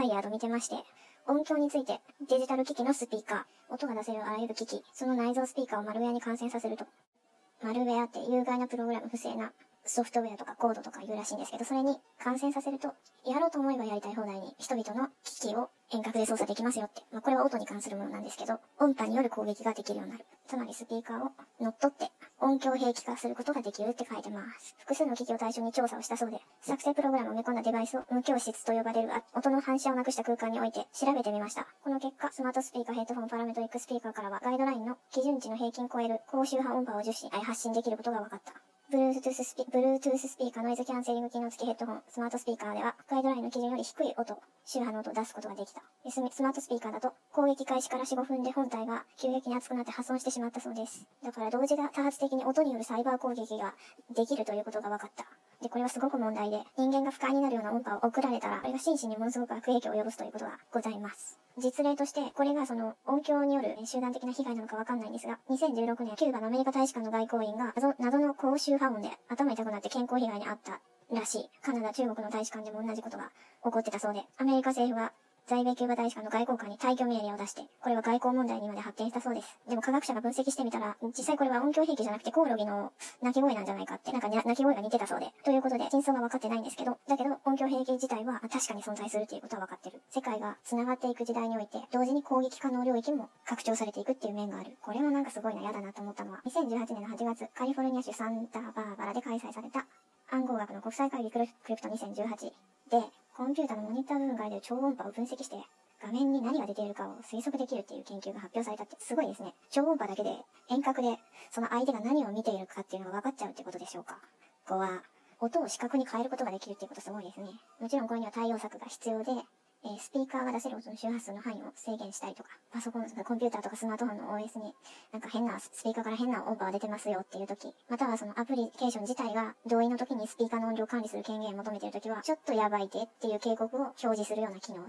ワイヤード見てまして、音響についてデジタル機器のスピーカー、音が出せるあらゆる機器、その内蔵スピーカーをマルウェアに感染させると、マルウェアって有害なプログラム不正なソフトウェアとかコードとか言うらしいんですけど、それに感染させると、やろうと思えばやりたい放題に人々の機器を遠隔で操作できますよって。まあ、これは音に関するものなんですけど、音波による攻撃ができるようになる。つまりスピーカーを乗っ取って音響兵器化することができるって書いてます。複数の機器を対象に調査をしたそうで、作成プログラムを埋め込んだデバイスを無教室と呼ばれる音の反射をなくした空間において調べてみました。この結果、スマートスピーカー、ヘッドホン、パラメトリックスピーカーからはガイドラインの基準値の平均超える高周波音波を受信、発信できることが分かった。Bluetooth スピ Bluetooth スピーカーノイズキャンセリング機能付きヘッドホン、スマートスピーカーでは、ガイドラインの基準より低い音、周波の音を出すことができた。スマートスピーカーだと、攻撃開始から4、5分で本体が急激に熱くなって破損してしまったそうです。だから同時多発的に音によるサイバー攻撃ができるということが分かった。で、これはすごく問題で、人間が不快になるような音波を送られたら、これが心身にものすごく悪影響を及ぼすということがございます。実例として、これがその音響による集団的な被害なのかわかんないんですが、2016年、キューバのアメリカ大使館の外交員が謎の高周波音で頭痛くなって健康被害に遭ったらしい。カナダ、中国の大使館でも同じことが起こってたそうで、アメリカ政府は在米キューバ大使館の外交官に退去命令を出して、これは外交問題にまで発展したそうです。でも科学者が分析してみたら、実際これは音響兵器じゃなくてコオロギの鳴き声なんじゃないかって、なんか鳴き声が似てたそうで。ということで、真相は分かってないんですけど、だけど音響兵器自体は確かに存在するっていうことは分かってる。世界が繋がっていく時代において、同時に攻撃可能領域も拡張されていくっていう面がある。これはなんかすごいな、嫌だなと思ったのは、2018年の8月、カリフォルニア州サンタバーバラで開催された暗号学の国際会議クリプト2018で、コンピュータのモニター部分から出る超音波を分析して、画面に何が出ているかを推測できるっていう研究が発表されたってすごいですね。超音波だけで遠隔でその相手が何を見ているかっていうのが分かっちゃうってことでしょうか。5は、音を視覚に変えることができるっていうことすごいですね。もちろんこれには対応策が必要で、え、スピーカーが出せる音の周波数の範囲を制限したりとか、パソコンとか、コンピューターとかスマートフォンの OS になんか変な、スピーカーから変な音波が出てますよっていう時、またはそのアプリケーション自体が同意の時にスピーカーの音量管理する権限を求めてる時は、ちょっとやばいでっていう警告を表示するような機能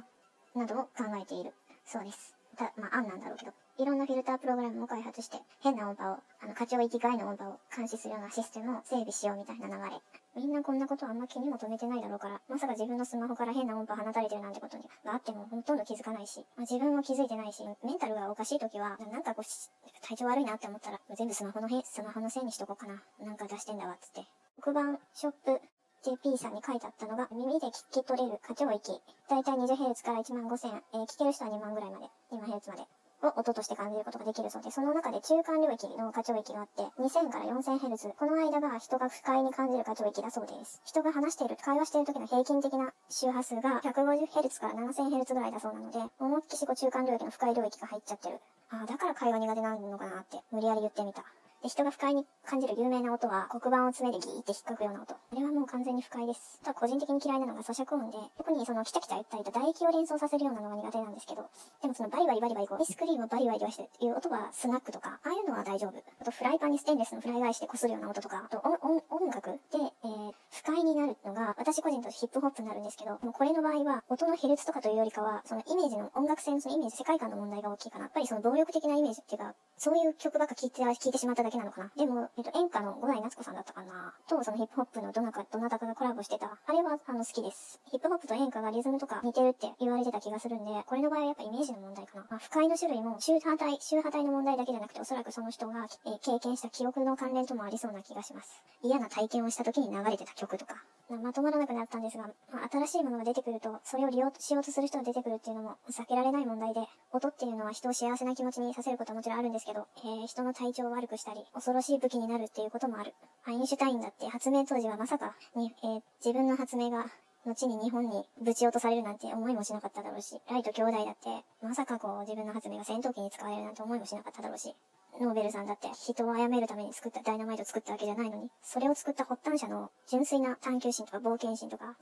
などを考えているそうです。た、まあ、案なんだろうけど、いろんなフィルタープログラムを開発して、変な音波を、あの、課長域外の音波を監視するようなシステムを整備しようみたいな流れ。みんなこんなことあんま気にも留めてないだろうから、まさか自分のスマホから変な音波放たれてるなんてことにがあってもほとんど気づかないし、まあ、自分も気づいてないし、メンタルがおかしい時は、なんかこう、体調悪いなって思ったら、全部スマホのへ、スマホのせいにしとこうかな。なんか出してんだわ、つって。黒板ショップ JP さんに書いてあったのが、耳で聞き取れる過聴域。だいたい 20Hz から1万5000、えー、聞ける人は2万ぐらいまで、2万 Hz まで。を音として感じることができるそうで、その中で中間領域の過聴域があって、2000から 4000Hz、この間が人が不快に感じる過聴域だそうです。人が話している、会話している時の平均的な周波数が 150Hz から 7000Hz ぐらいだそうなので、思いっきしこう中間領域の不快領域が入っちゃってる。ああ、だから会話苦手なのかなって、無理やり言ってみた。で、人が不快に感じる有名な音は、黒板を爪でギーって引っかくような音。あれはもう完全に不快です。あとは個人的に嫌いなのが咀嚼音で、特にそのキチャキチャ言ったりと唾液を連想させるようなのが苦手なんですけど、でもそのバリバリバリバリこう、アイスクリームをバリバリ言わしてっていう音はスナックとか、ああいうのは大丈夫。あとフライパンにステンレスのフライ返しで擦るような音とか、あと音音楽で、えー、不快になるのが、私個人としてヒップホップになるんですけど、もうこれの場合は、音の比率とかというよりかは、そのイメージの音楽性のそのイメージ、世界観の問題が大きいかな。やっぱりその暴力的なイメージっていうか、そういう曲ばっか聴いて、聴いてしまっただけなのかな。でも、えっと、演歌の五代夏子さんだったかな。と、そのヒップホップのどなか、どなたかがコラボしてた。あれは、あの、好きです。ヒップホップと演歌がリズムとか似てるって言われてた気がするんで、これの場合はやっぱイメージの問題かな。まあ、不快の種類も、周波体、周波体の問題だけじゃなくて、おそらくその人が、えー、経験した記憶の関連ともありそうな気がします。嫌な体験をした時に流れてた曲とか。まとまらなくなったんですが、まあ、新しいものが出てくると、それを利用しようとする人が出てくるっていうのも避けられない問題で、音っていうのは人を幸せな気持ちにさせることはもちろんあるんですけど、けどえー、人の体調を悪くしたり、恐ろしい武器になるっていうこともある。アインシュタインだって発明当時はまさかに、えー、自分の発明が後に日本にぶち落とされるなんて思いもしなかっただろうし、ライト兄弟だって、まさかこう自分の発明が戦闘機に使われるなんて思いもしなかっただろうし、ノーベルさんだって人を殺めるために作ったダイナマイトを作ったわけじゃないのに、それを作った発端者の純粋な探求心とか冒険心とか、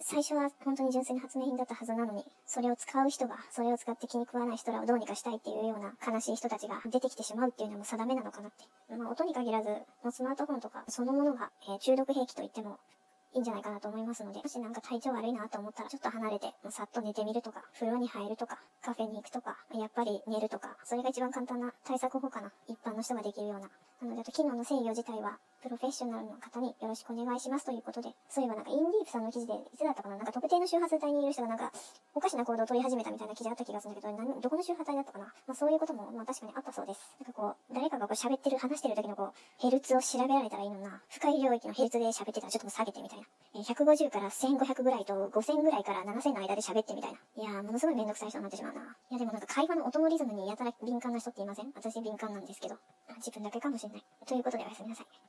最初は本当に純粋な発明品だったはずなのに、それを使う人が、それを使って気に食わない人らをどうにかしたいっていうような悲しい人たちが出てきてしまうっていうのも定めなのかなって。まあ、音に限らず、スマートフォンとか、そのものが、え、中毒兵器と言ってもいいんじゃないかなと思いますので、もしなんか体調悪いなと思ったら、ちょっと離れて、さっと寝てみるとか、風呂に入るとか、カフェに行くとか、やっぱり寝るとか、それが一番簡単な対策法かな。一般の人ができるような。なので、あと機能の制御自体は、プロフェッショナルの方によろしくお願いしますということで、そういえばなんかインディープさんの記事で、いつだったかななんか特定の周波数帯にいる人がなんか、おかしな行動を取り始めたみたいな記事あった気がするんだけど、なんどこの周波数帯だったかな？まあそういうことも、まあ確かにあったそうです。なんかこう、誰かがこう喋ってる、話してる時のこう、ヘルツを調べられたらいいのな。深い領域のヘルツで喋ってたらちょっと下げてみたいな。えー150から1500ぐらいと5000ぐらいから7000の間で喋ってみたいな。いやー、ものすごいめんどくさい人になってしまうな。いやでもなんか会話の音のリズムにやたら敏感な人っていません？私敏感なんですけど。自分だけかもしれないしれない。ということでおやすみなさい。